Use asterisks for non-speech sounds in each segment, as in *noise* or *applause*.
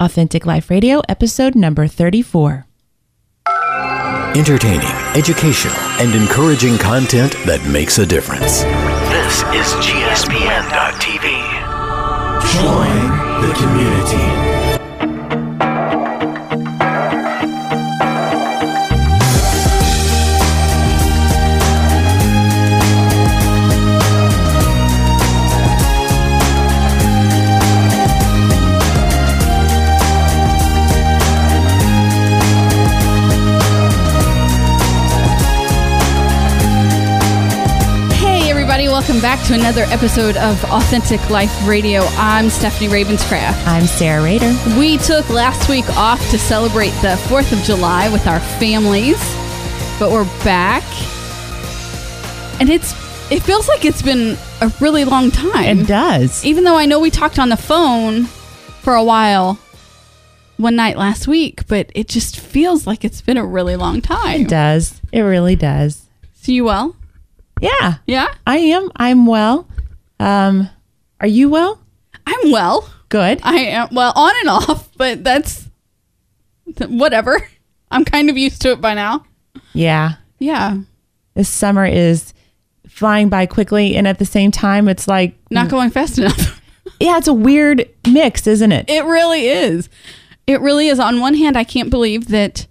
Authentic Life Radio, episode number 34. Entertaining, educational, and encouraging content that makes a difference. This is GSPN.TV. Join the community. Welcome back to another episode of Authentic Life Radio. I'm Stephanie Ravenscraft. I'm Sarah Rader. We took last week off to celebrate the 4th of July with our families, but we're back. And it's it feels like it's been a really long time. It does. Even though I know we talked on the phone for a while one night last week, but it just feels like it's been a really long time. It does. It really does. So you well? Yeah, Yeah? I am. I'm well. Um, are you well? I'm well. Good. I am well on and off, but that's whatever. *laughs* I'm kind of used to it by now. Yeah. Yeah, This summer is flying by quickly, and at the same time, it's like, not going fast enough. *laughs* yeah, it's a weird mix, isn't it? it really is. It really is. On one hand, I can't believe that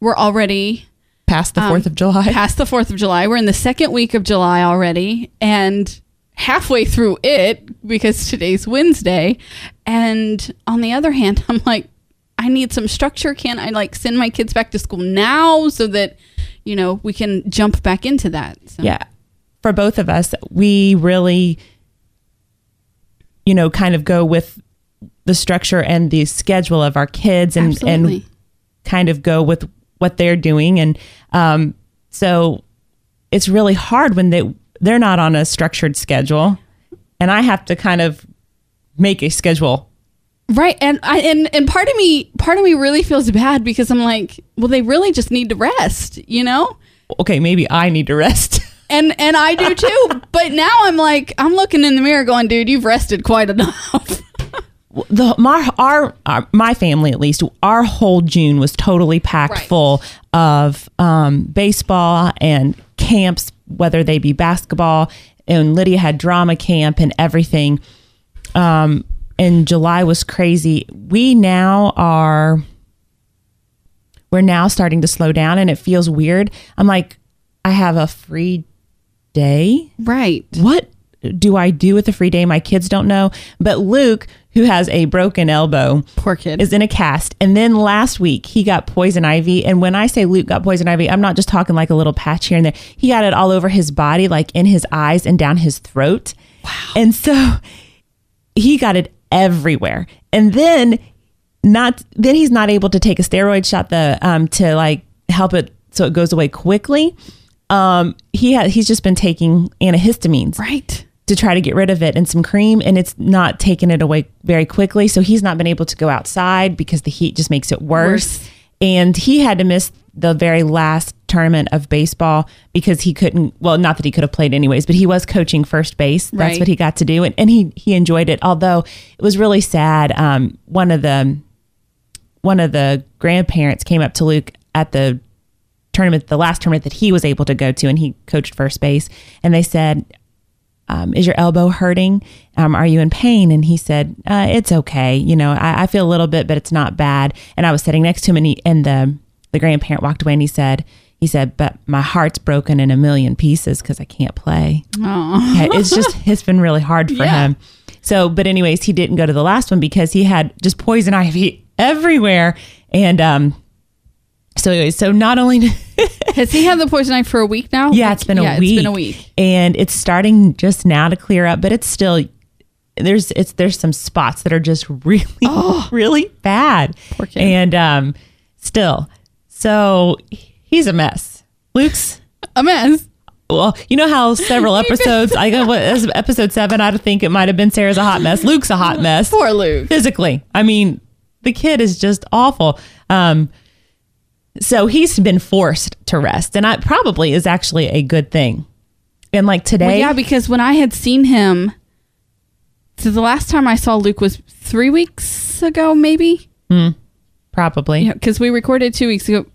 we're already Past the um, Fourth of July. past the 4th of July. We're in the second week of July already and halfway through it because today's Wednesday. And on the other hand, *laughs* I'm like, I need some structure. Can I like send my kids back to school now so that, you know, we can jump back into that? So. yeah for both of us we really you know kind of go with the structure and the schedule of our kids and Absolutely. and kind of go with what they're doing and um so it's really hard when they they're not on a structured schedule and i have to kind of make a schedule Right. And I and, and part of me part of me really feels bad because I'm like, well, they really just need to rest, you know? okay maybe i need to rest *laughs* And and I do too. but now I'm like, I'm looking in the mirror going, dude, you've rested quite enough. *laughs* the my our, our my family at least our whole June was totally packed Right. full of um, baseball and camps, whether they be basketball. And Lydia had drama camp and everything. Um, and July was crazy. We now are we're now starting to slow down, and it feels weird. I'm like, I have a free day right. what do I do with a free day? My kids don't know. But Luke, who has a broken elbow, Poor kid. is in a cast. And then last week he got poison ivy. And when I say Luke got poison ivy, I'm not just talking like a little patch here and there. He got it all over his body, like in his eyes and down his throat. Wow. And so *laughs* he got it everywhere. And then not then he's not able to take a steroid shot the um to like help it so it goes away quickly. Um he had he's just been taking antihistamines right. To try to get rid of it and some cream and it's not taking it away very quickly so he's not been able to go outside because the heat just makes it worse, Worse. and he had to miss the very last tournament of baseball because he couldn't well not that he could have played anyways but he was coaching first base that's Right. what he got to do and, and he he enjoyed it although it was really sad um one of the one of the grandparents came up to Luke at the tournament, the last tournament that he was able to go to, and he coached first base. And they said, um, "Is your elbow hurting? Um, are you in pain?" And he said, uh, "It's okay. You know, I, I feel a little bit, but it's not bad." And I was sitting next to him, and, he, and the the grandparent walked away, and he said, "He said, but my heart's broken in a million pieces because I can't play." Yeah, it's just *laughs* it's been really hard for Yeah. him. So, but anyways, he didn't go to the last one because he had just poison ivy *laughs* everywhere, and um. So, anyways, so not only *laughs* Has he had the poison ivy for a week now? yeah, it's been a yeah, week. It's been a week. and it's starting just now to clear up, but it's still there's it's there's some spots that are just *laughs* really really bad. Oh. Poor kid. And um, still, so he's a mess. Luke's A mess. well, you know how several *laughs* episodes, I go, what, episode seven, I think it might have been Sarah's a hot mess. Luke's a hot mess. Poor Luke. Physically. I mean, the kid is just awful. Um, so he's been forced to rest, and I probably is actually a good thing. And like today, Well, yeah, because when I had seen him, so the last time I saw Luke was three weeks ago, maybe. Probably. Yeah, because we recorded two weeks ago.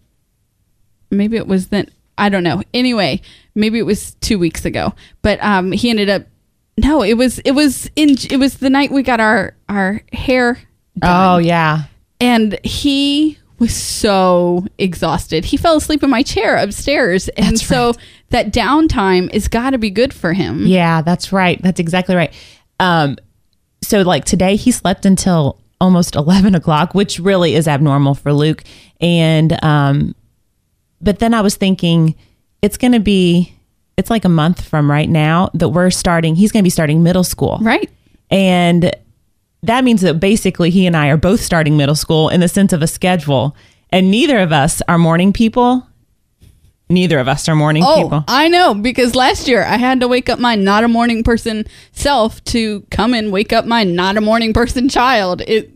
Maybe it was then. I don't know. Anyway, maybe it was two weeks ago. But um, he ended up. No, it was it was in it was the night we got our our hair. Oh yeah. and he was so exhausted. He fell asleep in my chair upstairs, and That's so right. that downtime is got to be good for him. Yeah, that's right. That's exactly right. Um, so like today he slept until almost *laughs* eleven o'clock, which really is abnormal for Luke. And um, but then I was thinking it's going to be it's like a month from right now that we're starting. He's going to be starting middle school, Right. and that means that basically he and I are both starting middle school in the sense of a schedule, and neither of us are morning people. Neither of us are morning Oh, people. I know because last year I had to wake up my not a morning person self to come and wake up my not a morning person child. It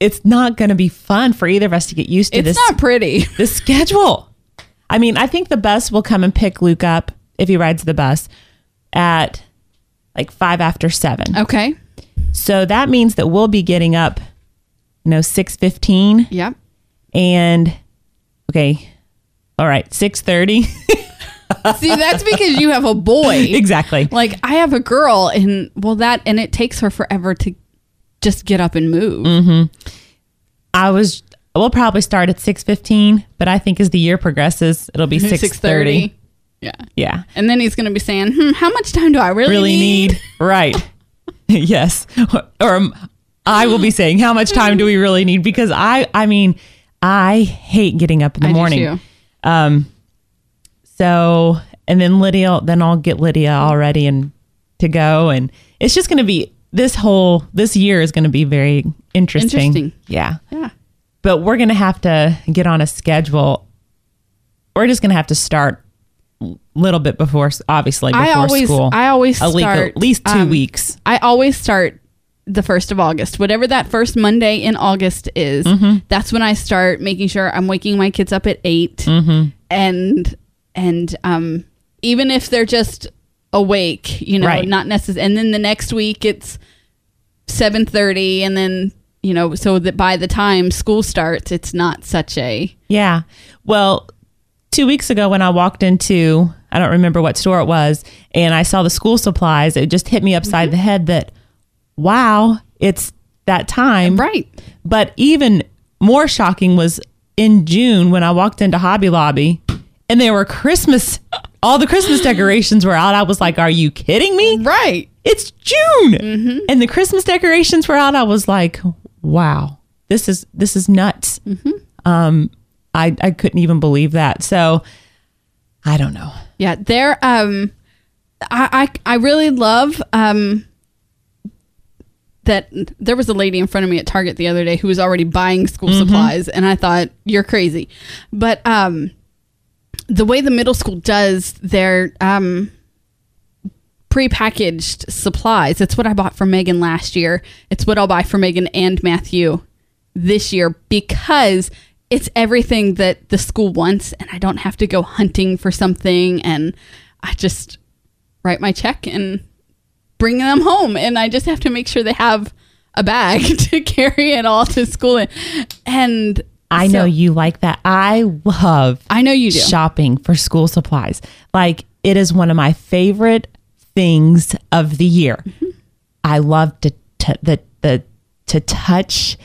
It's not going to be fun for either of us to get used to it's this. not pretty. *laughs* the schedule. I mean, I think the bus will come and pick Luke up if he rides the bus at like five after seven. Okay. So that means that we'll be getting up, you know, six fifteen, Yep. and okay, all right, six thirty. *laughs* See, that's because you have a boy. exactly. Like I have a girl, and well, that and it takes her forever to just get up and move. Mm-hmm. I was. We'll probably start at six fifteen, but I think as the year progresses, it'll be six thirty. Yeah. Yeah. And then he's going to be saying, hmm, how much time do I really, really need. right. *laughs* *laughs* yes. Or um, I will be saying, how much time do we really need? Because I, I mean, I hate getting up in the I do morning. too. Um, so, and then Lydia, then I'll get Lydia all ready and to go. And it's just going to be this whole, this year is going to be very interesting. Interesting. Yeah. Yeah. But we're going to have to get on a schedule. We're just going to have to start little bit before, obviously, before I always, school. I always a week, start at least two um, weeks. I always start the first of August, whatever that first Monday in August is. Mm-hmm. That's when I start making sure I'm waking my kids up at 8 Mm-hmm. and and um even if they're just awake, you know, Right. not necessarily. And then the next week it's seven thirty, and then you know, so that by the time school starts, it's not such a Yeah. Well, two weeks ago when I walked into, I don't remember what store it was, and I saw the school supplies, it just hit me upside mm-hmm. the head that, wow, it's that time. right. But even more shocking was in June when I walked into Hobby Lobby and there were Christmas, all the Christmas *gasps* decorations were out. I was like, are you kidding me? Right. It's June. Mm-hmm. And the Christmas decorations were out. I was like, wow, this is, this is nuts. Mm-hmm. Um, I, I couldn't even believe that. So I don't know. Yeah, they're um I I, I really love um that there was a lady in front of me at Target the other day who was already buying school supplies and I thought you're crazy. But um the way the middle school does their um prepackaged supplies. It's what I bought for Megan last year. It's what I'll buy for Megan and Matthew this year because it's everything that the school wants and I don't have to go hunting for something and I just write my check and bring them home and I just have to make sure they have a bag *laughs* to carry it all to school in. And I so- know you like that. I love I know you do. shopping for school supplies. Like it is one of my favorite things of the year. Mm-hmm. I love to t- the the to touch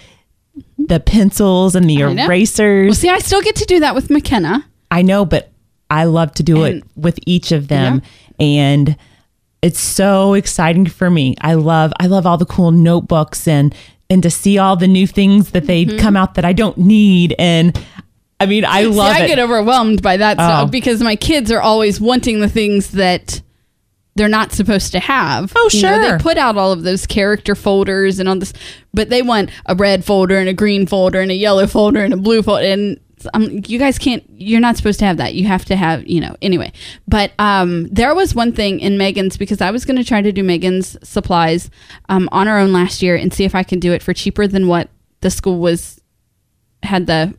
the pencils and the erasers. Well, see, I still get to do that with McKenna. I know, but I love to do And- it with each of them, and it's so exciting for me. I love I love all the cool notebooks and and to see all the new things that they Mm-hmm. come out that I don't need and. I mean, I love See, I it. get overwhelmed by that stuff Oh. because my kids are always wanting the things that they're not supposed to have. Oh, You know, sure. they put out all of those character folders and all this, but they want a red folder and a green folder and a yellow folder and a blue folder. And um, you guys can't. You're not supposed to have that. You have to have, you know. Anyway, but um, there was one thing in Megan's because I was going to try to do Megan's supplies um, on our own last year and see if I can do it for cheaper than what the school was had the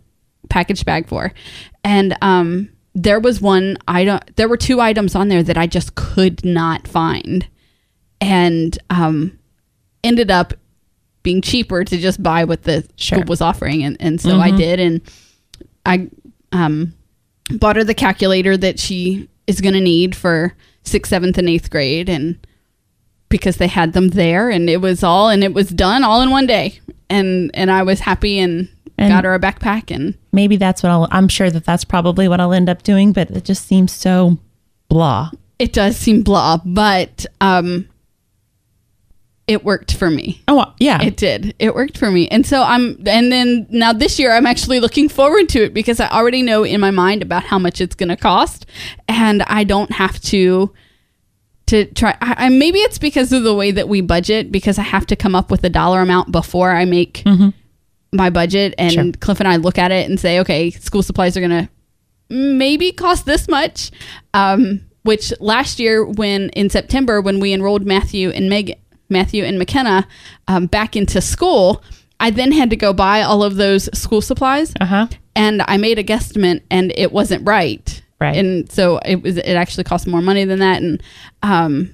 package bag for. And um there was one item there were two items on there that I just could not find. And um ended up being cheaper to just buy what the Sure. was offering, and and so I did, and I um bought her the calculator that she is going to need for sixth, seventh, and eighth grade, and because they had them there, and it was all and it was done all in one day, and and I was happy and, And- got her a backpack and. Maybe that's what I'll, I'm sure that that's probably what I'll end up doing, but it just seems so blah. It does seem blah, but um, it worked for me. Oh, yeah. It did. It worked for me. And so I'm and then now this year I'm actually looking forward to it because I already know in my mind about how much it's going to cost and I don't have to to try I, I maybe it's because of the way that we budget because I have to come up with a dollar amount before I make my budget and Sure. Cliff and I look at it and say okay, school supplies are going to maybe cost this much. Um, which last year, when in September, when we enrolled Matthew and Meg, Matthew and McKenna um, back into school, I then had to go buy all of those school supplies, Uh huh. and I made a guesstimate, and it wasn't right. Right. and so it was. It actually cost more money than that, and um,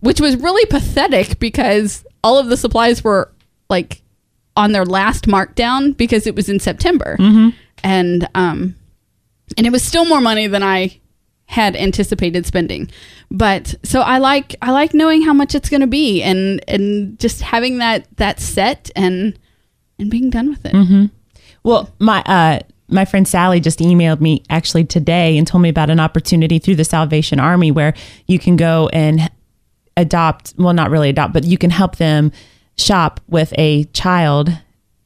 which was really pathetic because all of the supplies were like on their last markdown because it was in September, and um, and it was still more money than I had anticipated spending. But so I like I like knowing how much it's going to be and and just having that that set and and being done with it. Well, my uh my friend Sally just emailed me actually today and told me about an opportunity through the Salvation Army where you can go and adopt, well not really adopt, but you can help them shop with a child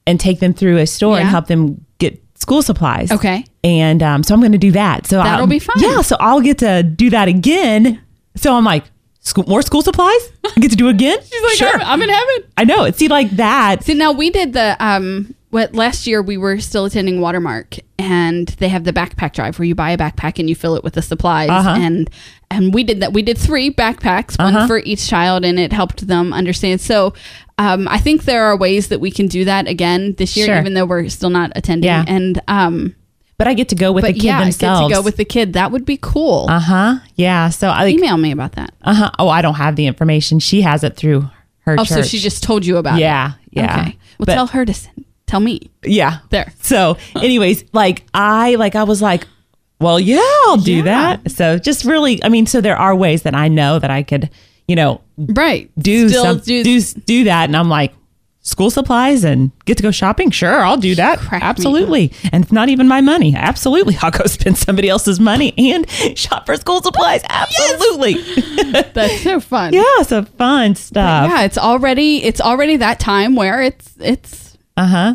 and take them through a store and help them get school supplies. Okay. And um, so I'm going to do that. So That'll I'll- be fun. Yeah, so I'll get to do that again. So I'm like, school, more school supplies? I get to do again? *laughs* She's like, sure. I'm, I'm in heaven. I know. It seemed like that. See, now we did the um what last year we were still attending Watermark and they have the backpack drive where you buy a backpack and you fill it with the supplies Uh-huh. and and we did that. We did three backpacks, one Uh-huh. for each child and it helped them understand. So um, I think there are ways that we can do that again this year, Sure. even though we're still not attending. Yeah. And um, But I get to go with but the kid yeah, themselves. get to go with the kid. That would be cool. Uh huh. Yeah. So I like. Email me about that. Uh huh. Oh, I don't have the information. She has it through her Oh, church. so she just told you about it. Yeah. Yeah. Okay. Well, But- tell her to send. Tell me. Yeah. There. So, anyways, like I like I was like, well, yeah, I'll do Yeah. that. So just really, I mean, so there are ways that I know that I could, you know, Right. do Still some, do, do that, and I'm like. School supplies and get to go shopping? Sure, I'll do that. Crack Absolutely. And it's not even my money. Absolutely. I'll go *laughs* spend somebody else's money and shop for school supplies. Absolutely. That's so fun. *laughs* Yeah, so fun stuff. yeah it's already it's already that time where it's it's Uh huh.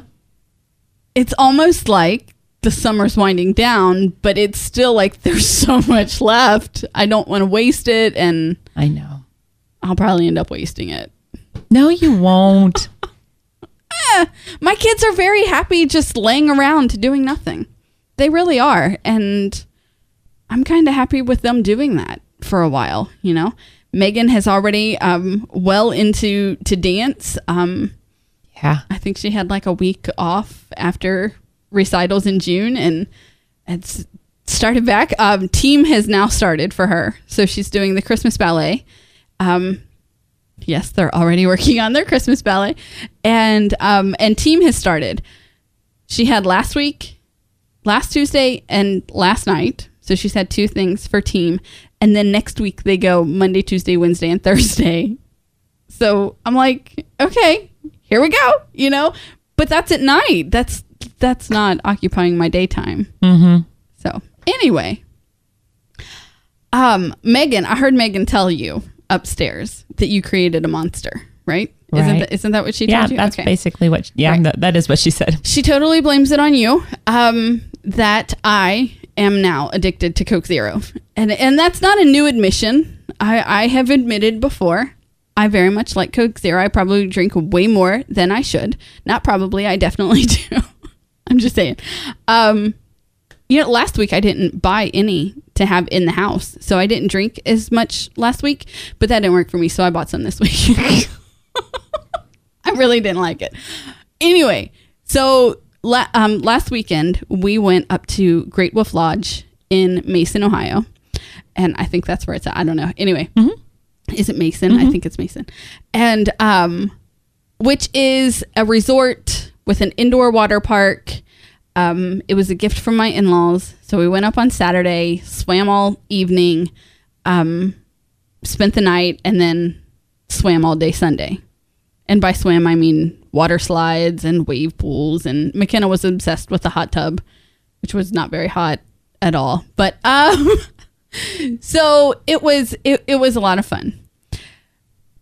it's almost like the summer's winding down but it's still like *laughs* there's so much left i don't want to waste it and I know. i'll probably end up wasting it No, you won't. *laughs* my kids are very happy just laying around doing nothing they really are and i'm kind of happy with them doing that for a while you know megan has already um well into to dance um yeah. I think she had like a week off after recitals in June and it's started back. Um, team has now started for her. So she's doing the Christmas ballet. Um, yes, they're already *laughs* working on their Christmas ballet. And um, and team has started. She had last week, last Tuesday, and last night. So she's had two things for team. And then next week they go Monday, Tuesday, Wednesday, and *laughs* Thursday. So I'm like, okay, here we go, you know. But that's at night. That's that's not occupying my daytime. Mm-hmm. So anyway, um, Megan, I heard Megan tell you upstairs that you created a monster, right? Isn't Right. that, isn't that what she Yeah, told you? that's basically what. Yeah, Right. that, that is what she said. *laughs* She totally blames it on you. Um, that I am now addicted to Coke Zero, and and that's not a new admission. I I have admitted before. I very much like Coke Zero. I probably drink way more than I should. Not probably. I definitely *laughs* do. I'm just saying. Um, you know, last week I didn't buy any to have in the house, so I didn't drink as much last week. But that didn't work for me, so I bought some this week. *laughs* I really didn't like it. Anyway, so la- um, last weekend we went up to Great Wolf Lodge in Mason, Ohio, and I think that's where it's at. I don't know. Anyway, is it Mason? I think it's Mason. And um, which is a resort with an indoor water park. Um, it was a gift from my in laws. So we went up on Saturday, swam all evening, um, spent the night, and then swam all day Sunday. And by swam, I mean water slides and wave pools. And McKenna was obsessed with the hot tub, which was not very hot at all. But um, *laughs* so it was it, it was a lot of fun.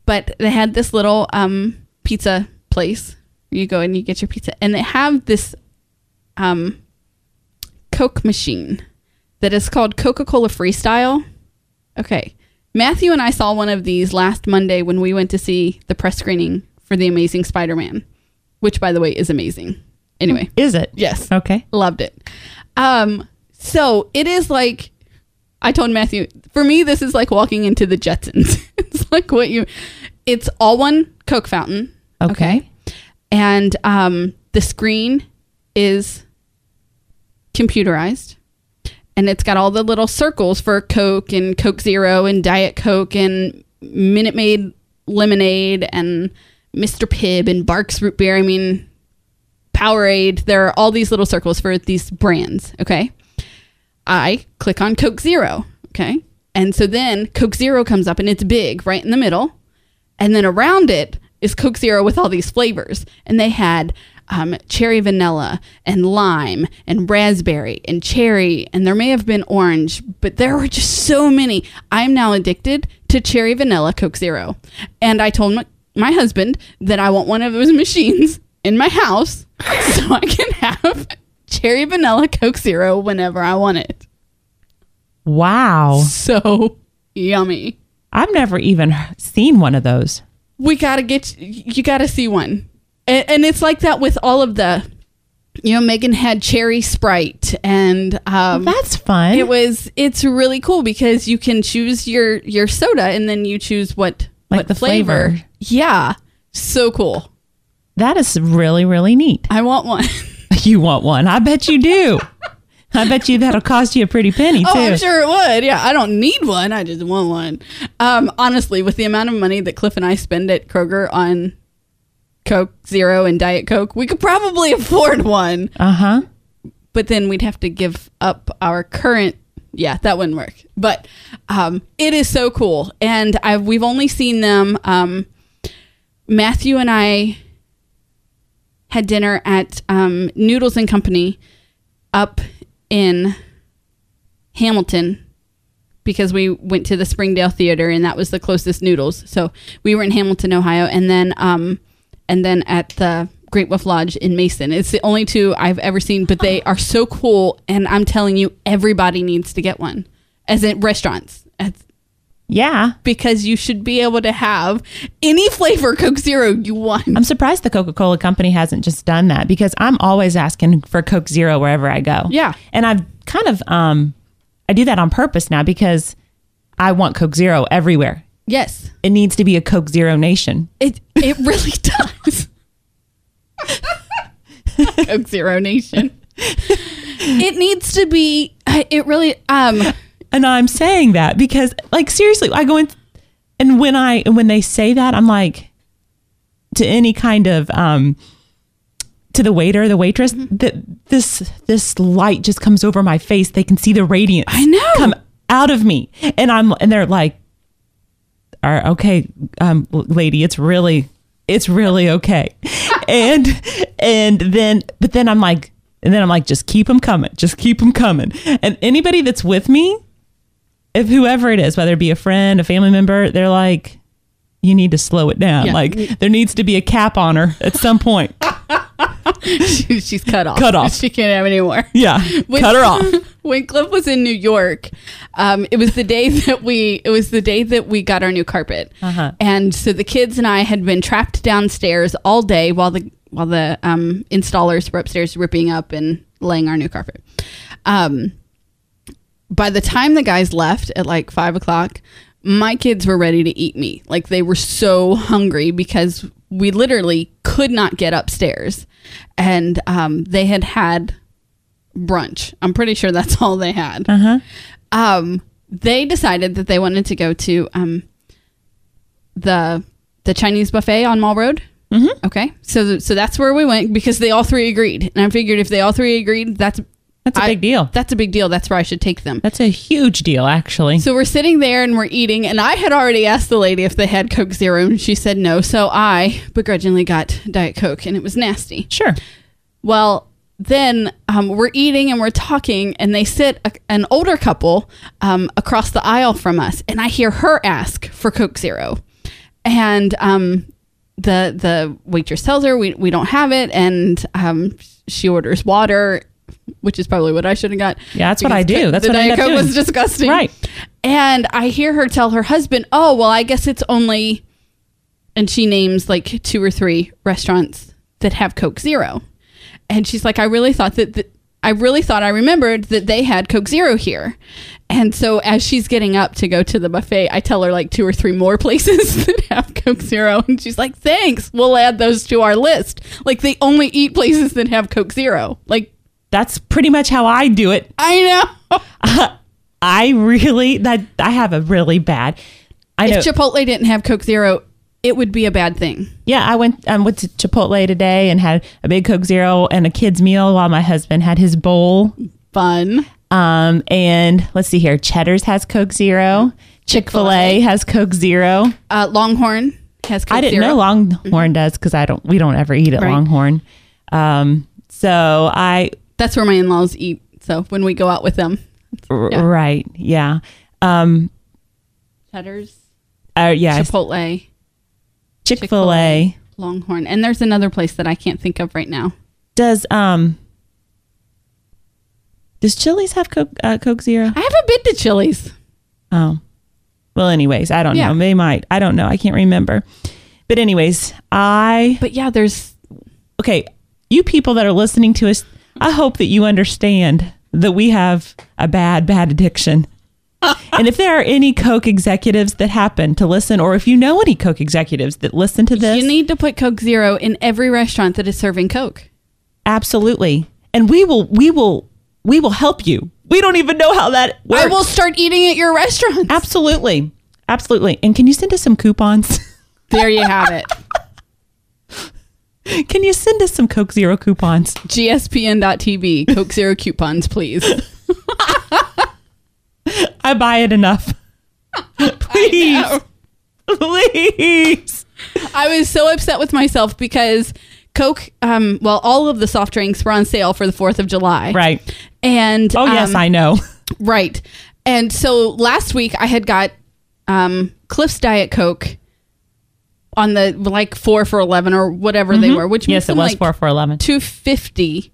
But they had this little um, pizza place. where You go and you get your pizza, and they have this um, Coke machine that is called Coca Cola Freestyle. Okay. Matthew and I saw one of these last Monday when we went to see the press screening for The Amazing Spider Man, which, by the way, is amazing. Anyway, Is it? yes. Okay. Loved it. Um, so it is like I told Matthew, for me, this is like walking into the Jetsons. *laughs* it's like what you it's all one Coke fountain. Okay. And um the screen is computerized. And it's got all the little circles for Coke and Coke Zero and Diet Coke and Minute Maid lemonade and Mr. Pibb and Barq's root beer. I mean, Powerade. There are all these little circles for these brands. Okay. I click on Coke Zero. Okay. And so then Coke Zero comes up and it's big right in the middle. And then around it is Coke Zero with all these flavors. And they had um, cherry vanilla and lime and raspberry and cherry. And there may have been orange, but there were just so many. I'm now addicted to cherry vanilla Coke Zero. And I told my, my husband that I want one of those *laughs* machines in my house *laughs* so I can have cherry vanilla Coke Zero whenever I want it. Wow. So yummy. I've never even seen one of those. we gotta get you gotta see one and, and it's like that with all of the you know megan had cherry sprite and um That's fun. it was it's really cool because you can choose your your soda and then you choose what Like what the flavor. flavor. yeah so cool that is really, really neat. i want one *laughs* *laughs* You want one? I bet you do. I bet you that'll cost you a pretty penny too. oh i'm sure it would yeah i don't need one i just want one um honestly with the amount of money that cliff and i spend at kroger on coke zero and diet coke we could probably *laughs* afford one Uh huh. but then we'd have to give up our current yeah that wouldn't work but um, it is so cool and I've, we've only seen them um, matthew and i had dinner at um, noodles and company up in hamilton because we went to the springdale theater and that was the closest noodles so we were in hamilton ohio and then um, and then at the Great Wolf Lodge in Mason. It's the only two I've ever seen, but they are so cool. And I'm telling you, everybody needs to get one, as in restaurants, as, Yeah. because you should be able to have any flavor Coke Zero you want. I'm surprised the Coca Cola company hasn't just done that because I'm always asking for Coke Zero wherever I go. Yeah. And I've kind of, um, I do that on purpose now because I want Coke Zero everywhere. Yes, It needs to be a Coke Zero nation. it it really *laughs* does. Coke Zero Nation. It needs to be. It really. Um. And I'm saying that because, like, seriously, I go in, and when I when they say that, I'm like, to any kind of um, to the waiter, the waitress, Mm-hmm. that this this light just comes over my face. They can see the radiance. I know. come out of me, and I'm and they're like, "Are okay, um, lady, it's really it's really okay," *laughs* and and then but then I'm like. And then I'm like, just keep them coming. Just keep them coming. And anybody that's with me, if whoever it is, whether it be a friend, a family member, they're like, you need to slow it down. Yeah. Like there needs to be a cap on her at some point. *laughs* she- she's cut off. Cut off. She can't have anymore. Yeah, When- cut her *laughs* off. when Cliff was in New York, um, it was the day that we it was the day that we got our new carpet, Uh-huh. and so the kids and I had been trapped downstairs all day while the while the um, installers were upstairs ripping up and laying our new carpet. Um, by the time the guys left at like five o'clock, my kids were ready to eat me. Like they were so hungry because we literally could not get upstairs, and um, they had had brunch. I'm pretty sure that's *laughs* all they had. Uh-huh. Um, they decided that they wanted to go to um, the the Chinese buffet on Mall Road. Mm-hmm. Okay, so so that's where we went because they all three agreed, and I figured if they all three agreed, that's That's a I- big deal. That's a big deal. That's where I should take them. That's a huge deal, actually. So we're sitting there and we're eating, and I had already asked the lady if they had Coke Zero, and she said no. So I begrudgingly got Diet Coke, and it was nasty. sure. Well, then um, we're eating and we're talking, and they sit a, an older couple um, across the aisle from us, and I hear her ask for Coke Zero, and um, the the waitress tells her we we don't have it, and um, she orders water, which is probably what I should have got. Yeah, that's what I do. That's the what I Diet up Coke was disgusting, Right. And I hear her tell her husband, "Oh, well, I guess it's only," and she names like two or three restaurants that have Coke Zero, and she's like, "I really thought that." that I really thought I remembered that they had Coke Zero here. And so as she's getting up to go to the buffet, I tell her like two or three more *laughs* places that have Coke Zero. And she's like, thanks. We'll add those to our list. Like they only eat places that have Coke Zero. Like, That's pretty much how I do it. I know. *laughs* I really that I have a really bad. I know. if Chipotle didn't have Coke Zero, it would be a bad thing. yeah, I went I went to Chipotle today and had a big Coke Zero and a kids meal while my husband had his bowl. Fun. Um, and let's see here, Cheddar's has Coke Zero. Chick Fil A has Coke Zero. Uh, Longhorn has Coke I didn't Zero. know Longhorn does because I don't. We don't ever eat at Right. Longhorn. Um, so I That's where my in-laws eat. So when we go out with them, Yeah. right, yeah, um, Cheddar's, uh, yeah, Chipotle, Chick Fil A Longhorn, and there's another place that I can't think of right now. does. Um, does Chili's have Coke uh, Coke Zero? I haven't been to Chili's. Oh, well. Anyways, I don't Yeah. know. They might. I don't know. I can't remember. But anyways, I But yeah, there's okay. You people that are listening to us, I hope that you understand that we have a bad, bad addiction. *laughs* and if there are any Coke executives that happen to listen, or if you know any Coke executives that listen to this, you need to put Coke Zero in every restaurant that is serving Coke. absolutely, and we will, we will, we will help you. We don't even know how that works. I will start eating at your restaurant. absolutely, absolutely. And can you send us some coupons? *laughs* There you have it. *laughs* can you send us some Coke Zero coupons? GSPN.TV. Coke Zero coupons, please. *laughs* I buy it enough. *laughs* Please, know. please. I was so upset with myself because Coke, um, well, all of the soft drinks were on sale for the 4th of July. Right. And Oh yes, um, I know. Right. And so last week I had got um, Cliff's Diet Coke on the like four for 11 or whatever they were, which Mm-hmm. Yes, it was like four for eleven. 250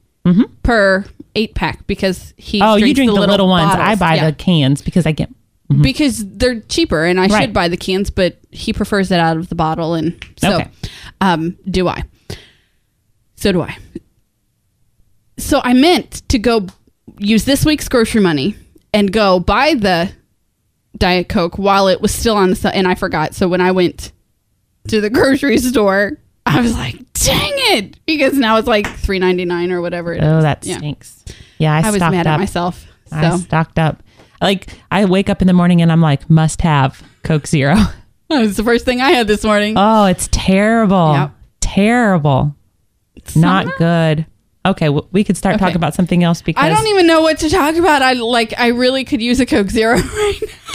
per eight pack because he Oh, you drink the, little, ones. I buy Yeah. the cans because I get. because they're cheaper and I Right. should buy the cans, but he prefers it out of the bottle and so Okay. um do I. So do I. So I meant to go use this week's grocery money and go buy the Diet Coke while it was still on the sale and I forgot. So when I went to the grocery store, I was like, "Dang it!" Because now it's like three ninety nine or whatever. it Oh, is. that Yeah. stinks. Yeah, I, I was mad up. at myself. I So stocked up. Like I wake up in the morning and I'm like, must have Coke Zero. *laughs* *laughs* that was the first thing I had this morning. Oh, it's terrible. Yep. Terrible. Not Summer? good. Okay, w- we could start Okay. talking about something else because I don't even know what to talk about. I like I really could use a Coke Zero *laughs* right now.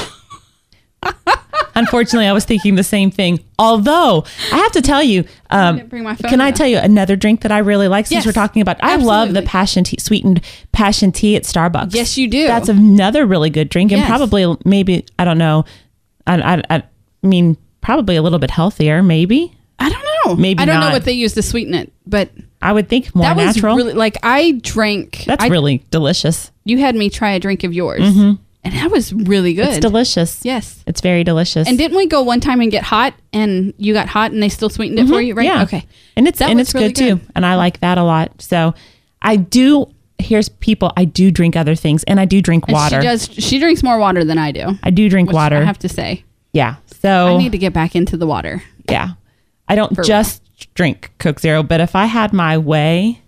Unfortunately I was thinking the same thing. Although I have to tell you, um, didn't bring my phone can I tell you another drink that I really like since Yes, we're talking about? I love the passion tea, sweetened passion tea at Starbucks. Yes, you do. That's another really good drink, and probably maybe I don't know. I, I, I mean, probably a little bit healthier. Maybe I don't know. Maybe I don't know what they use to sweeten it, but I would think more that was really like I drank. That's I, really delicious. You had me try a drink of yours, and that was really good. It's delicious. Yes. It's very delicious. And didn't we go one time and get hot, and you got hot, and they still sweetened it for you, right? Mm-hmm. Yeah. Okay. And it's That and it's really good, too. And I like that a lot. So I do here's people I do drink other things and I do drink And water. She does. She drinks more water than I do. I do drink water. I have to say. yeah. So I need to get back into the water. yeah. I don't just drink Coke Zero, but if I had my way,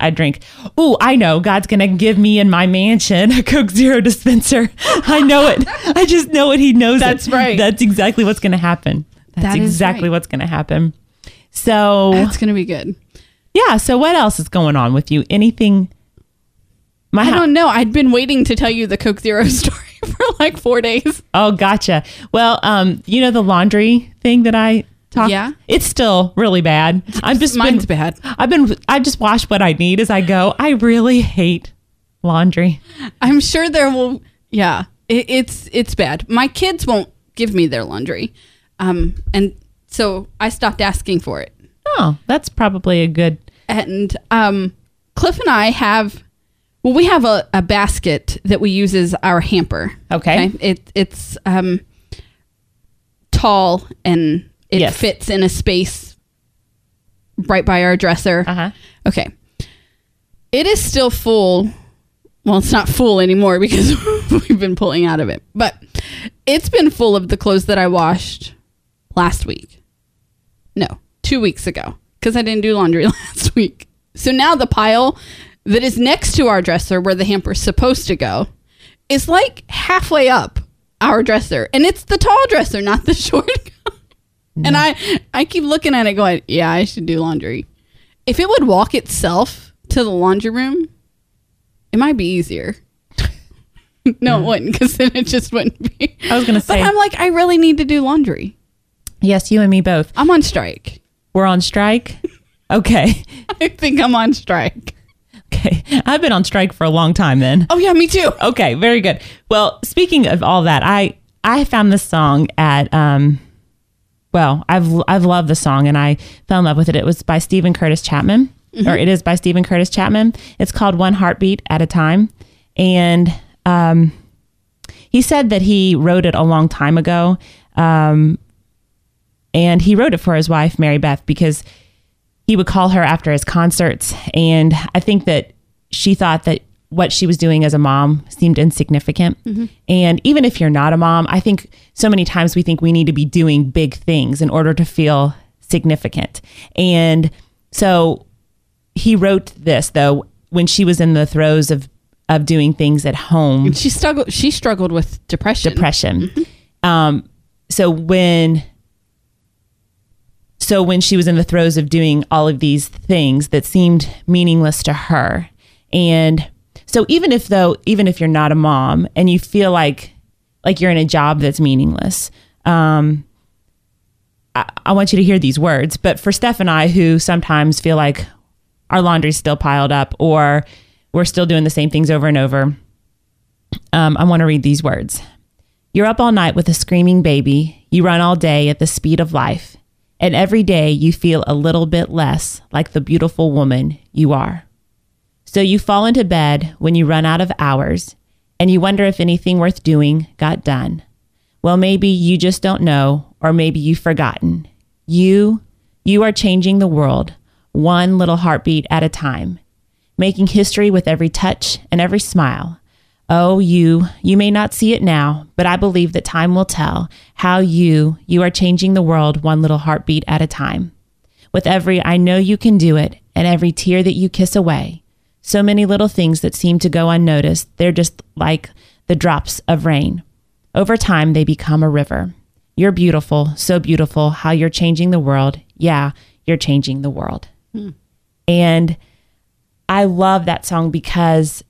I drink. Ooh, I know God's gonna give me in my mansion a Coke Zero dispenser. *laughs* I know it. I just know it. He knows it. That's right. That's exactly what's gonna happen. That's That exactly right. what's gonna happen. So That's gonna be good. yeah. So what else is going on with you? Anything? My I don't know. I'd been waiting to tell you the Coke Zero *laughs* story for like four days. Oh, gotcha. Well, um, you know the laundry thing that I talked. Yeah. it's still really bad. I'm just Mine's been, bad. I've been. I just wash what I need as I go. I really hate laundry. I'm sure there will. Yeah, it, it's it's bad. My kids won't give me their laundry, um, and so I stopped asking for it. Oh, that's probably a good. And um, Cliff and I have, well, we have a, a basket that we use as our hamper. Okay. It it's um, tall and it Yes. fits in a space right by our dresser. Uh huh. Okay. It is still full. Well, it's not full anymore *laughs* because we've been pulling out of it. But it's been full of the clothes that I washed last week. No, two weeks ago because I didn't do laundry *laughs* last week. So now the pile that is next to our dresser where the hamper's supposed to go is like halfway up our dresser. And it's the tall dresser, not the *laughs* short And I, I keep looking at it going, yeah, I should do laundry. If it would walk itself to the laundry room, it might be easier. *laughs* no, it wouldn't, because then it just wouldn't be. I was gonna say, But I'm like, I really need to do laundry. yes. You and me both. I'm on strike. We're on strike. *laughs* Okay. I think I'm on strike. Okay. I've been on strike for a long time. Then. Oh yeah, me too. Okay, very good. Well, speaking of all that, I I found this song at um well, I've I've loved the song and I fell in love with it. It was by Steven Curtis Chapman, or it is by Steven Curtis Chapman. It's called One Heartbeat at a Time, and um, he said that he wrote it a long time ago, um, and he wrote it for his wife Mary Beth because he would call her after his concerts and i think that she thought that what she was doing as a mom seemed insignificant and even if you're not a mom i think so many times we think we need to be doing big things in order to feel significant and so he wrote this though when she was in the throes of of doing things at home She struggled. She struggled with depression. depression. Um, so when so when she was in the throes of doing all of these things that seemed meaningless to her, and so even if though even if you're not a mom and you feel like like you're in a job that's meaningless, um, I, I want you to hear these words. But for Steph and I, who sometimes feel like our laundry's still piled up or we're still doing the same things over and over, um, I want to read these words. You're up all night with a screaming baby. You run all day at the speed of life. And every day you feel a little bit less like the beautiful woman you are. So you fall into bed when you run out of hours and you wonder if anything worth doing got done. Well, maybe you just don't know, or maybe you've forgotten. You, you are changing the world one little heartbeat at a time, making history with every touch and every smile. Oh, you, you may not see it now, but I believe that time will tell how you, you are changing the world one little heartbeat at a time. With every I know you can do it and every tear that you kiss away. So many little things that seem to go unnoticed, they're just like the drops of rain. Over time, they become a river. You're beautiful, so beautiful, how you're changing the world. Yeah, you're changing the world. Hmm. And I love that song because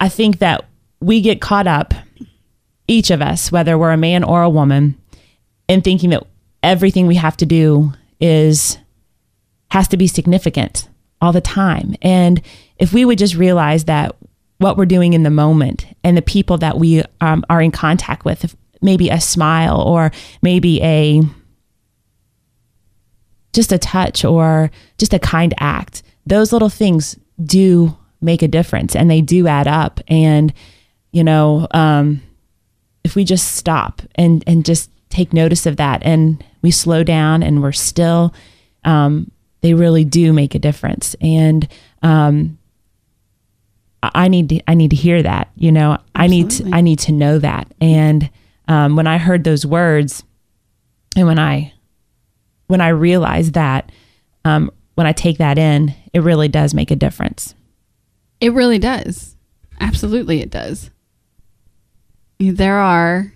I think that we get caught up, each of us, whether we're a man or a woman, in thinking that everything we have to do is has to be significant all the time. And if we would just realize that what we're doing in the moment and the people that we um, are in contact with, maybe a smile or maybe a just a touch or just a kind act, those little things do make a difference and they do add up. And, you know, um, if we just stop and, and just take notice of that and we slow down and we're still, um, they really do make a difference. And, um, I need to, I need to hear that, you know, I need to, I need to know that. And, um, when I heard those words and when I, when I realize that, um, when I take that in, it really does make a difference. It really does. Absolutely, it does. There are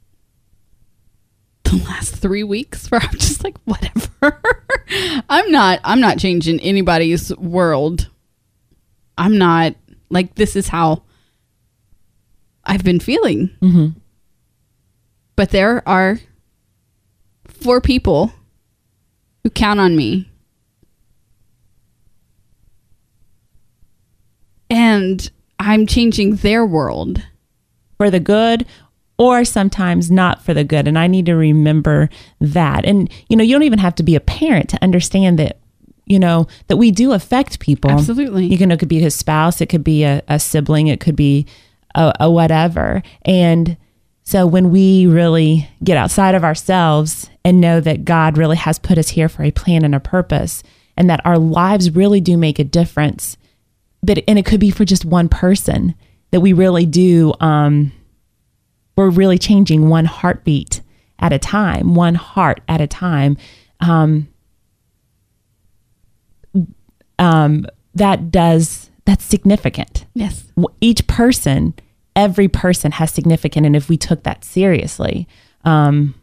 *laughs* the last three weeks where I'm just like, whatever. *laughs* I'm not. I'm not changing anybody's world. I'm not like this is how I've been feeling. Mm-hmm. But there are four people who count on me. And I'm changing their world. for the good or sometimes not for the good. And I need to remember that. And, you know, you don't even have to be a parent to understand that, you know, that we do affect people. Absolutely. You can, it could be his spouse, it could be a, a sibling, it could be a, a whatever. And so when we really get outside of ourselves and know that God really has put us here for a plan and a purpose, and that our lives really do make a difference, but and it could be for just one person that we really do um we're really changing one heartbeat at a time one heart at a time um um that does that's significant Yes. each person every person has significant and if we took that seriously um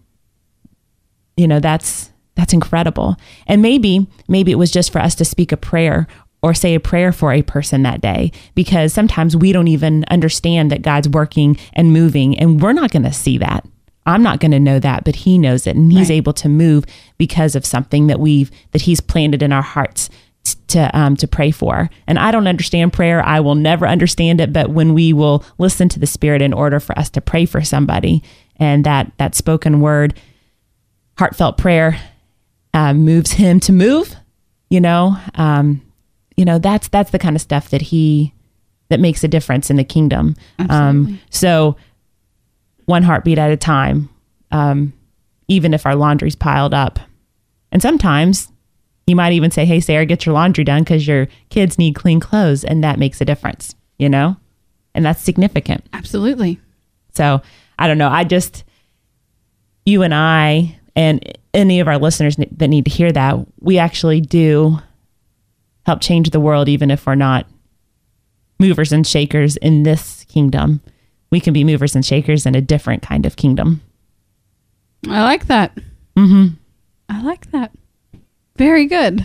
you know that's that's incredible and maybe maybe it was just for us to speak a prayer or say a prayer for a person that day because sometimes we don't even understand that God's working and moving and we're not going to see that I'm not going to know that but he knows it and he's Right. able to move because of something that we've that he's planted in our hearts to um to pray for. And I don't understand prayer. I will never understand it. But when we will listen to the spirit in order for us to pray for somebody and that that spoken word heartfelt prayer uh, moves him to move you know um, you know that's that's the kind of stuff that he that makes a difference in the kingdom. Um, so one heartbeat at a time um, even if our laundry's piled up. And sometimes you might even say hey sarah get your laundry done because your kids need clean clothes and that makes a difference you know and that's significant Absolutely. so I don't know. I just, you and I, and any of our listeners that need to hear that, we actually do help change the world, even if we're not movers and shakers in this kingdom. We can be movers and shakers in a different kind of kingdom. I like that. Mm-hmm. I like that. Very good.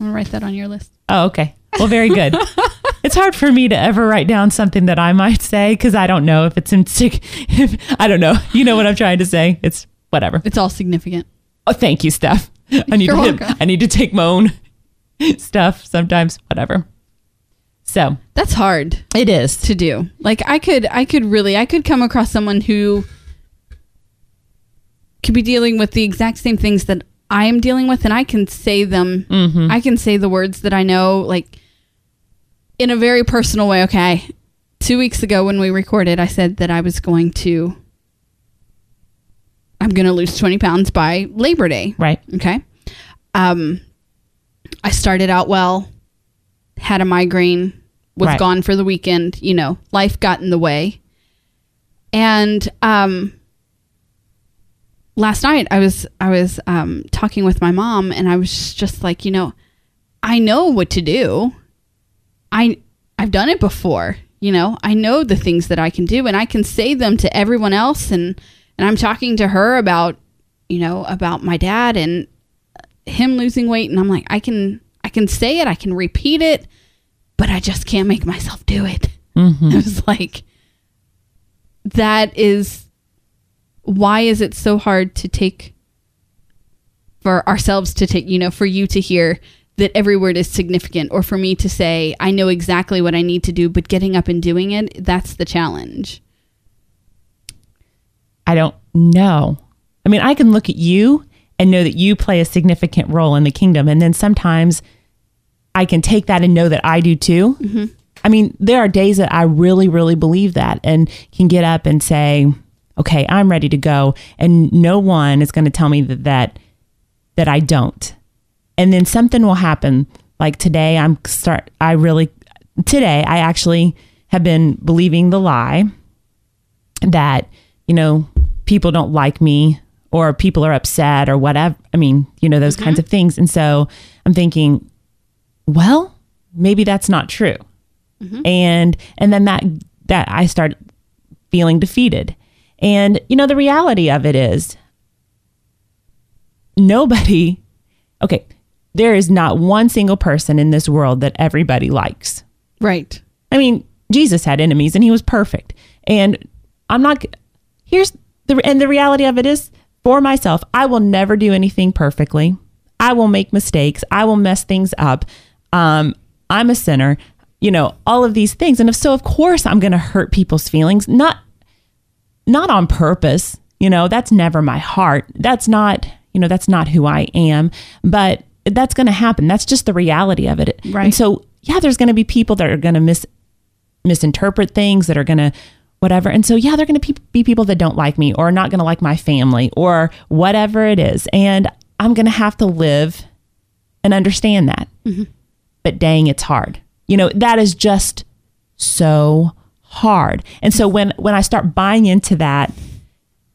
I'm gonna write that on your list. Oh, okay. Well, very good. *laughs* it's hard for me to ever write down something that I might say because I don't know if it's in. If, I don't know. You know what I'm trying to say. It's whatever. It's all significant. Oh, thank you, Steph. I need You're to welcome. I need to take my own stuff sometimes. Whatever. So That's hard it is. to do. Like I could I could really I could come across someone who could be dealing with the exact same things that I am dealing with and I can say them I can say the words that I know like in a very personal way. Okay. 2 weeks ago when we recorded I said that I was going to I'm going to lose 20 pounds by Labor Day. Right. Okay. Um, I started out well, had a migraine, was Right. gone for the weekend. You know, life got in the way. And um, last night I was I was um, talking with my mom, and I was just like, you know, I know what to do. I I've done it before. You know, I know the things that I can do, and I can say them to everyone else. And and I'm talking to her about you know about my dad and him losing weight and I'm like I can I can say it I can repeat it but I just can't make myself do it. Mm-hmm. *laughs* I was like that is why is it so hard to take for ourselves to take you know for you to hear that every word is significant or for me to say I know exactly what I need to do but getting up and doing it that's the challenge. I don't know. I mean, I can look at you and know that you play a significant role in the kingdom. And then sometimes I can take that and know that I do too. Mm-hmm. I mean, there are days that I really, really believe that and can get up and say, okay, I'm ready to go. And no one is going to tell me that, that, that I don't. And then something will happen. Like today, I'm start, I really, today, I actually have been believing the lie that you know people don't like me or people are upset or whatever i mean you know those mm-hmm. kinds of things and so i'm thinking well maybe that's not true mm-hmm. and and then that that i start feeling defeated And, you know, the reality of it is nobody, okay, there is not one single person in this world that everybody likes. Right. I mean, Jesus had enemies and he was perfect. And I'm not, here's the, and the reality of it is for myself, I will never do anything perfectly. I will make mistakes. I will mess things up. Um, I'm a sinner, you know, all of these things. And if so, of course, I'm going to hurt people's feelings, not, not on purpose. You know, that's never my heart. That's not, you know, that's not who I am. But that's going to happen. That's just the reality of it. Right. And so, yeah, there's going to be people that are going to mis misinterpret things that are going to whatever. And so, yeah, they're going to be people that don't like me or not going to like my family or whatever it is. And I'm going to have to live and understand that. Mm-hmm. But dang, it's hard. You know, that is just so hard. And so when when I start buying into that,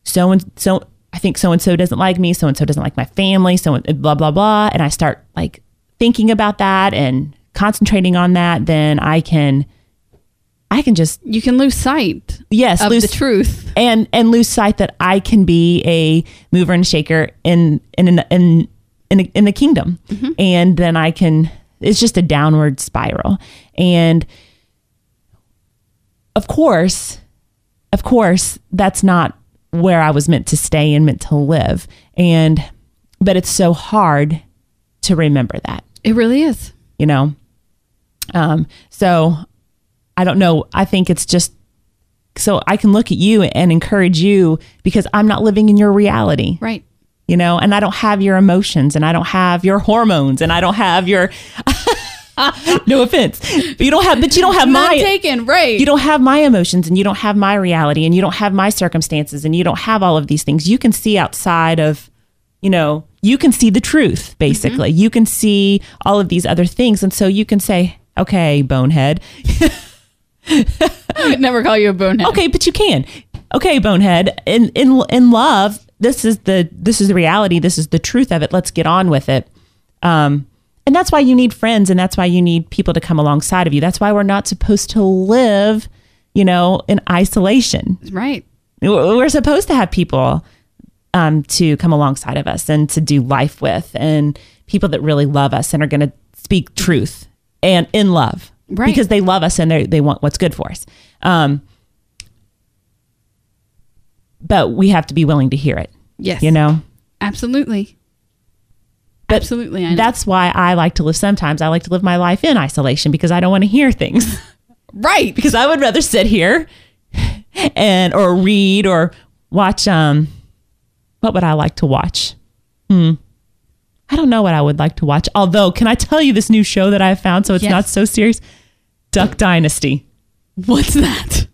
so and so I think so and so doesn't like me, so and so doesn't like my family, so blah blah blah, and I start like thinking about that and concentrating on that, then I can I can just You can lose sight yes of lose the truth. and and lose sight that I can be a mover and shaker in in in in in, in the kingdom, mm-hmm. and then I can. It's just a downward spiral, and of course, of course, that's not where I was meant to stay and meant to live, and but it's so hard to remember that. It really is. you know? Um so i don't know. I think it's just so i can look at you and encourage you because i'm not living in your reality. Right. you know? And i don't have your emotions and i don't have your hormones and i don't have your *laughs* *laughs* no offense. But you don't have but you don't have Not my taken. Right. you don't have my emotions and you don't have my reality and you don't have my circumstances and you don't have all of these things. You can see outside of you know you can see the truth basically. You can see all of these other things. And so you can say okay bonehead. I *laughs* would never call you a bonehead. okay but you can. Okay bonehead. In in in love this is the this is the reality. This is the truth of it. Let's get on with it. Um and that's why you need friends and that's why you need people to come alongside of you that's why we're not supposed to live you know in isolation Right. we're supposed to have people um, to come alongside of us and to do life with and people that really love us and are going to speak truth and in love Right. because they love us and they they want what's good for us um, but we have to be willing to hear it Yes. you know Absolutely. But Absolutely. I that's why i like to live sometimes i like to live my life in isolation because i don't want to hear things *laughs* right. because I would rather sit here and or read or watch um what would I like to watch? Hmm. I don't know what I would like to watch. Although, can I tell you this new show that I have found so it's Yes. not so serious? Duck Dynasty. What's that?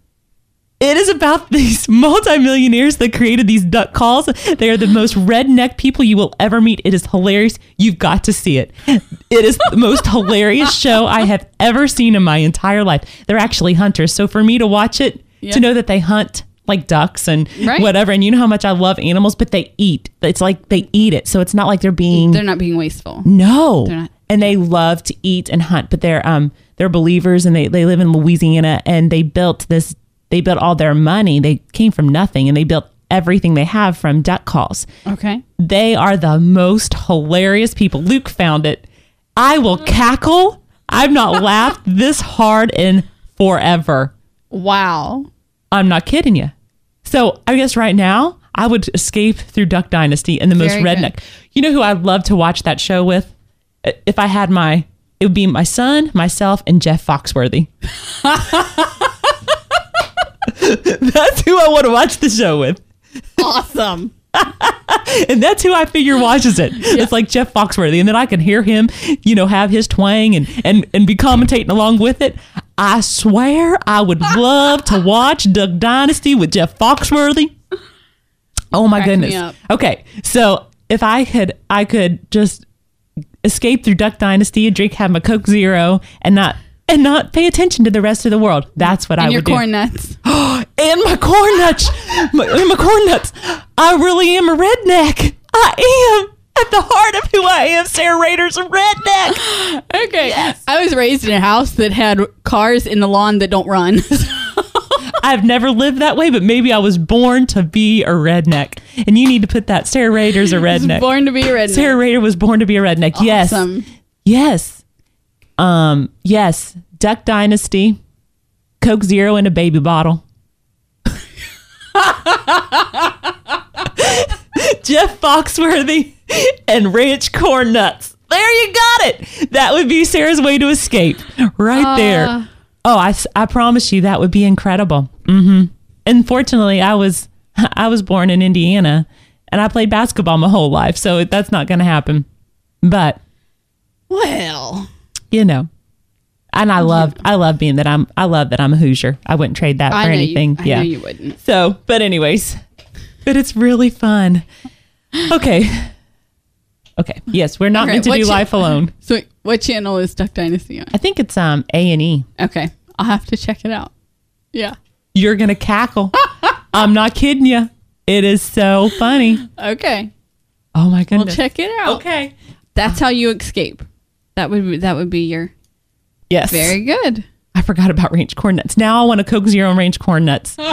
It is about *laughs* these multimillionaires that created these duck calls. They are the most redneck people you will ever meet. It is hilarious. You've got to see it. It is the most *laughs* hilarious show I have ever seen in my entire life. They're actually hunters. So for me to watch it, Yeah. to know that they hunt like ducks and Right. whatever, and you know how much I love animals, but they eat. It's like they eat it. So it's not like they're being They're not being wasteful. no. They're not. And they love to eat and hunt, but they're um they're believers and they, they live in Louisiana and they built this they built all their money. They came from nothing and they built everything they have from duck calls. Okay. They are the most hilarious people. Luke found it. I will cackle. I've not *laughs* laughed this hard in forever. Wow. I'm not kidding you. So I guess right now I would escape through Duck Dynasty and the most Very good. redneck. You know who I'd love to watch that show with? If I had my, it would be my son, myself, and Jeff Foxworthy. *laughs* *laughs* that's who I want to watch the show with. Awesome. *laughs* And that's who I figure watches it. It's like Jeff Foxworthy. And then I can hear him, you know, have his twang and, and, and be commentating along with it. I swear I would love to watch Duck Dynasty with Jeff Foxworthy. Oh my Crack goodness. Okay. So if I could I could just escape through Duck Dynasty and drink have my Coke Zero and not and not pay attention to the rest of the world. That's what I and your would do corn nuts. *gasps* and my corn nuts. My, and my corn nuts. I really am a redneck. I am at the heart of who I am. Sarah Rader's a redneck. *gasps* Okay. I was raised in a house that had cars in the lawn that don't run. *laughs* I've never lived that way, but maybe I was born to be a redneck. And you need to put that. Sarah Rader's a *laughs* redneck. Born to be a redneck. Sarah Rader was born to be a redneck. Awesome. Yes. Yes. Um, yes. Duck Dynasty, Coke Zero in a baby bottle. *laughs* Jeff Foxworthy and ranch corn nuts. There you got it. That would be Sarah's way to escape. Right there. Oh, I, I promise you that would be incredible. hmm Unfortunately, I was *laughs* I was born in Indiana and I played basketball my whole life, so that's not going to happen. But Well, you know. And I love I love being that I'm I love that I'm a Hoosier. I wouldn't trade that I for know anything. You, I yeah. know you wouldn't. So, but anyways, but it's really fun. Okay. Okay. Yes, we're not Okay, meant to do cha- life alone. *laughs* So, what channel is Duck Dynasty on? I think it's um A and E. Okay, I'll have to check it out. Yeah. You're gonna cackle. *laughs* I'm not kidding you. It is so funny. Okay, Oh my goodness. we'll check it out. Okay. That's how you escape. That would be, that would be your Yes. very good. I forgot about ranch corn nuts. Now I want a Coke Zero and ranch corn nuts. *laughs*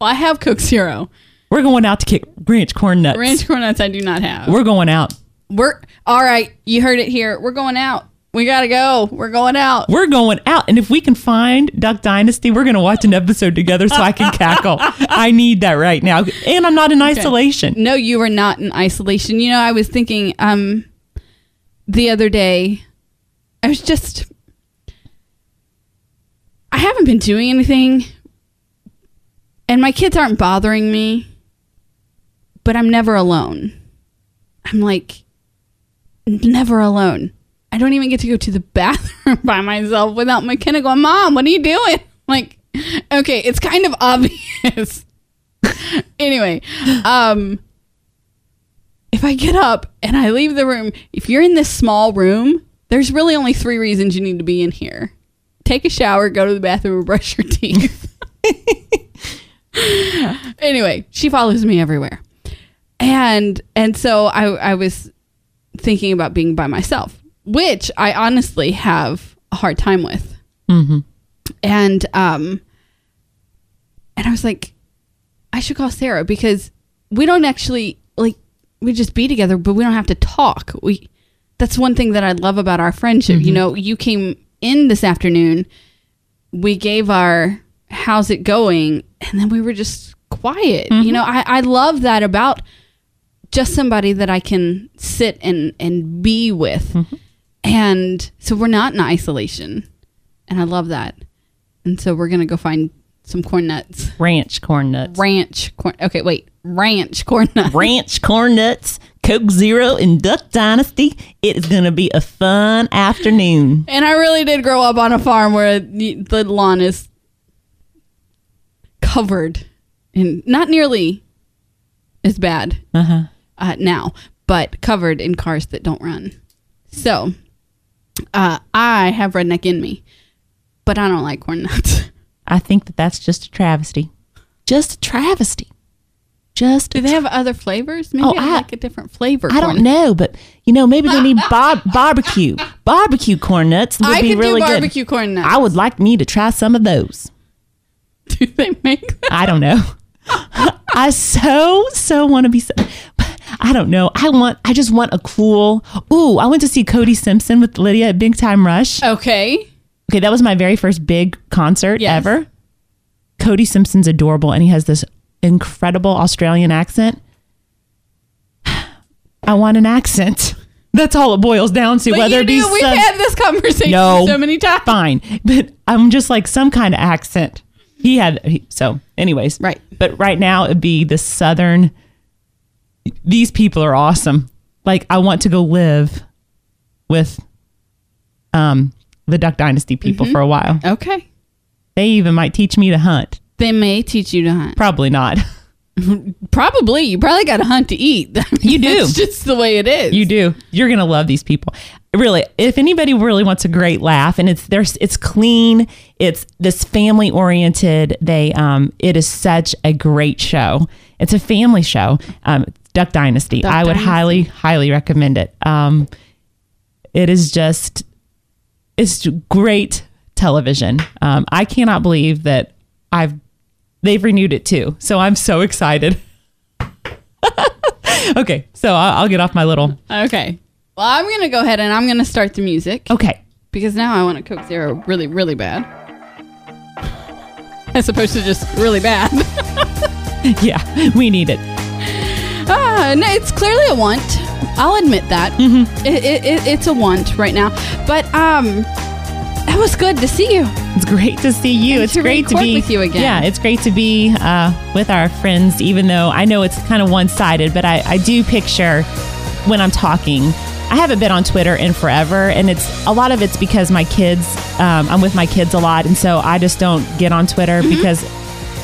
Well, I have Coke Zero. We're going out to kick ranch corn nuts. Ranch corn nuts I do not have. We're going out. We're all right. You heard it here. We're going out. We gotta go. We're going out. We're going out. And if we can find Duck Dynasty, we're going to watch an episode together so I can cackle. *laughs* I need that right now. And I'm not in isolation. No, you are not in isolation. You know, I was thinking um the other day, I was just I haven't been doing anything and my kids aren't bothering me, but I'm never alone. I'm like never alone. I don't even get to go to the *laughs* bathroom by myself without McKenna going, Mom, what are you doing? *laughs* Like, okay, it's kind of obvious. *laughs* anyway, um, if I get up and I leave the room, if you're in this small room, there's really only three reasons you need to be in here take a shower, go to the bathroom, or brush your teeth. *laughs* anyway, she follows me everywhere. And and so I I was thinking about being by myself, which I honestly have a hard time with. Mm-hmm. And um and I was like, I should call Sarah because we don't actually we just be together, but we don't have to talk. We that's one thing that I love about our friendship. You mm-hmm. know, you came in this afternoon, we gave our how's it going, and then we were just quiet. You mm-hmm. know, I, I love that about just somebody that I can sit and and be with. Mm-hmm. And so we're not in isolation. And I love that. And so we're gonna go find some corn nuts. Ranch corn nuts. Ranch corn okay, wait. Ranch corn nuts. Ranch corn nuts, Coke Zero, and Duck Dynasty. It is going to be a fun afternoon. And I really did grow up on a farm where the the lawn is covered in not nearly as bad Uh-huh. uh, now, but covered in cars that don't run. So uh, I have redneck in me, but I don't like corn nuts. *laughs* I think that that's just a travesty. Just a travesty. Just Do they have other flavors? Maybe Oh, I I- like a different flavor. I don't know, but you know, maybe they need *laughs* bar- barbecue. Barbecue corn nuts would I be could really do good. barbecue corn nuts. I would like me to try some of those. *laughs* Do they make them? I don't know. *laughs* I so so want to be. So, I don't know. I want. I just want a cool. Ooh, I went to see Cody Simpson with Lydia at Big Time Rush. Okay. Okay, that was my very first big concert Yes. ever. Cody Simpson's adorable, and he has this incredible Australian accent. *sighs* I want an accent. *laughs* That's all it boils down to. But whether it be we've some- had this conversation no, so many times. Fine, but I'm just like some kind of accent. He had he, so. Anyways, Right. But right now it'd be the southern. These people are awesome. Like I want to go live with, um, the Duck Dynasty people Mm-hmm. for a while. Okay. They even might teach me to hunt. They may teach you to hunt. Probably not. *laughs* Probably. You probably got to hunt to eat. *laughs* I mean, You do. It's just the way it is. You do. You're gonna love these people. Really, if anybody really wants a great laugh, and it's there's it's clean, it's this family oriented. They um, it is such a great show. It's a family show. Um, Duck Dynasty. Duck I would Dynasty. highly highly recommend it. Um, it is just it's great television. Um, I cannot believe that I've they've renewed it too. So I'm so excited. *laughs* okay, so I'll, I'll get off my little. Okay. Well, I'm gonna go ahead and I'm gonna start the music Okay, because now I want a Coke Zero really, really bad, *laughs* as opposed to just really bad. *laughs* yeah, we need it. ah, no, it's clearly a want. I'll admit that. Mm-hmm. It, it, it, it's a want right now. But um, it was good to see you. It's great to see you. And it's to great to be with you again. Yeah, it's great to be uh, with our friends, even though I know it's kind of one sided, but I, I do picture when I'm talking. I haven't been on Twitter in forever, and it's a lot of it's because my kids. Um, I'm with my kids a lot, and so I just don't get on Twitter Mm-hmm. because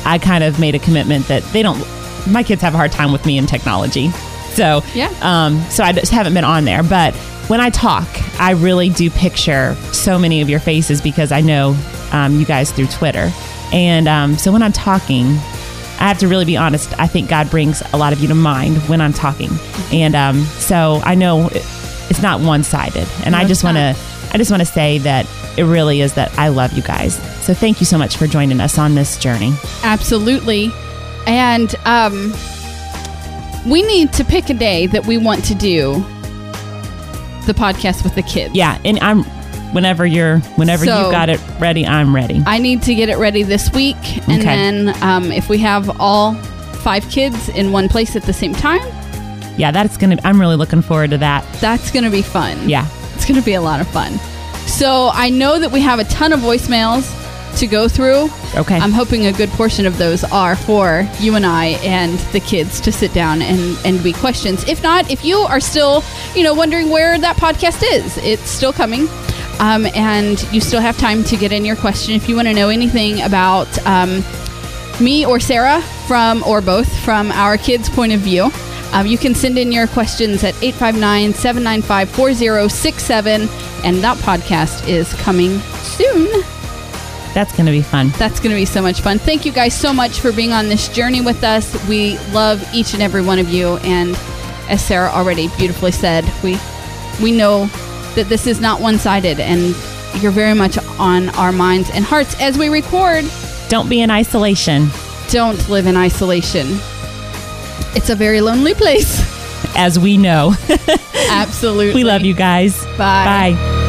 I kind of made a commitment that they don't. My kids have a hard time with me in technology, so Yeah. Um, so I just haven't been on there, but when I talk, I really do picture so many of your faces because I know um, you guys through Twitter. And um, so when I'm talking, I have to really be honest. I think God brings a lot of you to mind when I'm talking. And um, so I know it's not one sided. And I just want to. I just want to say that it really is that I love you guys. So thank you so much for joining us on this journey. Absolutely. And um, we need to pick a day that we want to do the podcast with the kids. Yeah, and I'm whenever you're whenever So- you got it ready, I'm ready. I need to get it ready this week. And Okay. then um, if we have all five kids in one place at the same time, yeah, that's gonna. I'm really looking forward to that. that's going to be fun. Yeah. It's going to be a lot of fun. So I know that we have a ton of voicemails to go through. Okay. I'm hoping a good portion of those are for you and I and the kids to sit down and, and be questions. If not, if you are still, you know, wondering where that podcast is, it's still coming. Um, and you still have time to get in your question. If you want to know anything about um, me or Sarah from, or both, from our kids' point of view, um, you can send in your questions at 859 795 4067. And that podcast is coming soon. That's going to be fun. That's going to be so much fun. Thank you guys so much for being on this journey with us. We love each and every one of you. And as Sarah already beautifully said, we we know that this is not one sided, and you're very much on our minds and hearts as we record. Don't be in isolation, Don't live in isolation. It's a very lonely place. as we know. *laughs* Absolutely. we love you guys. Bye. Bye.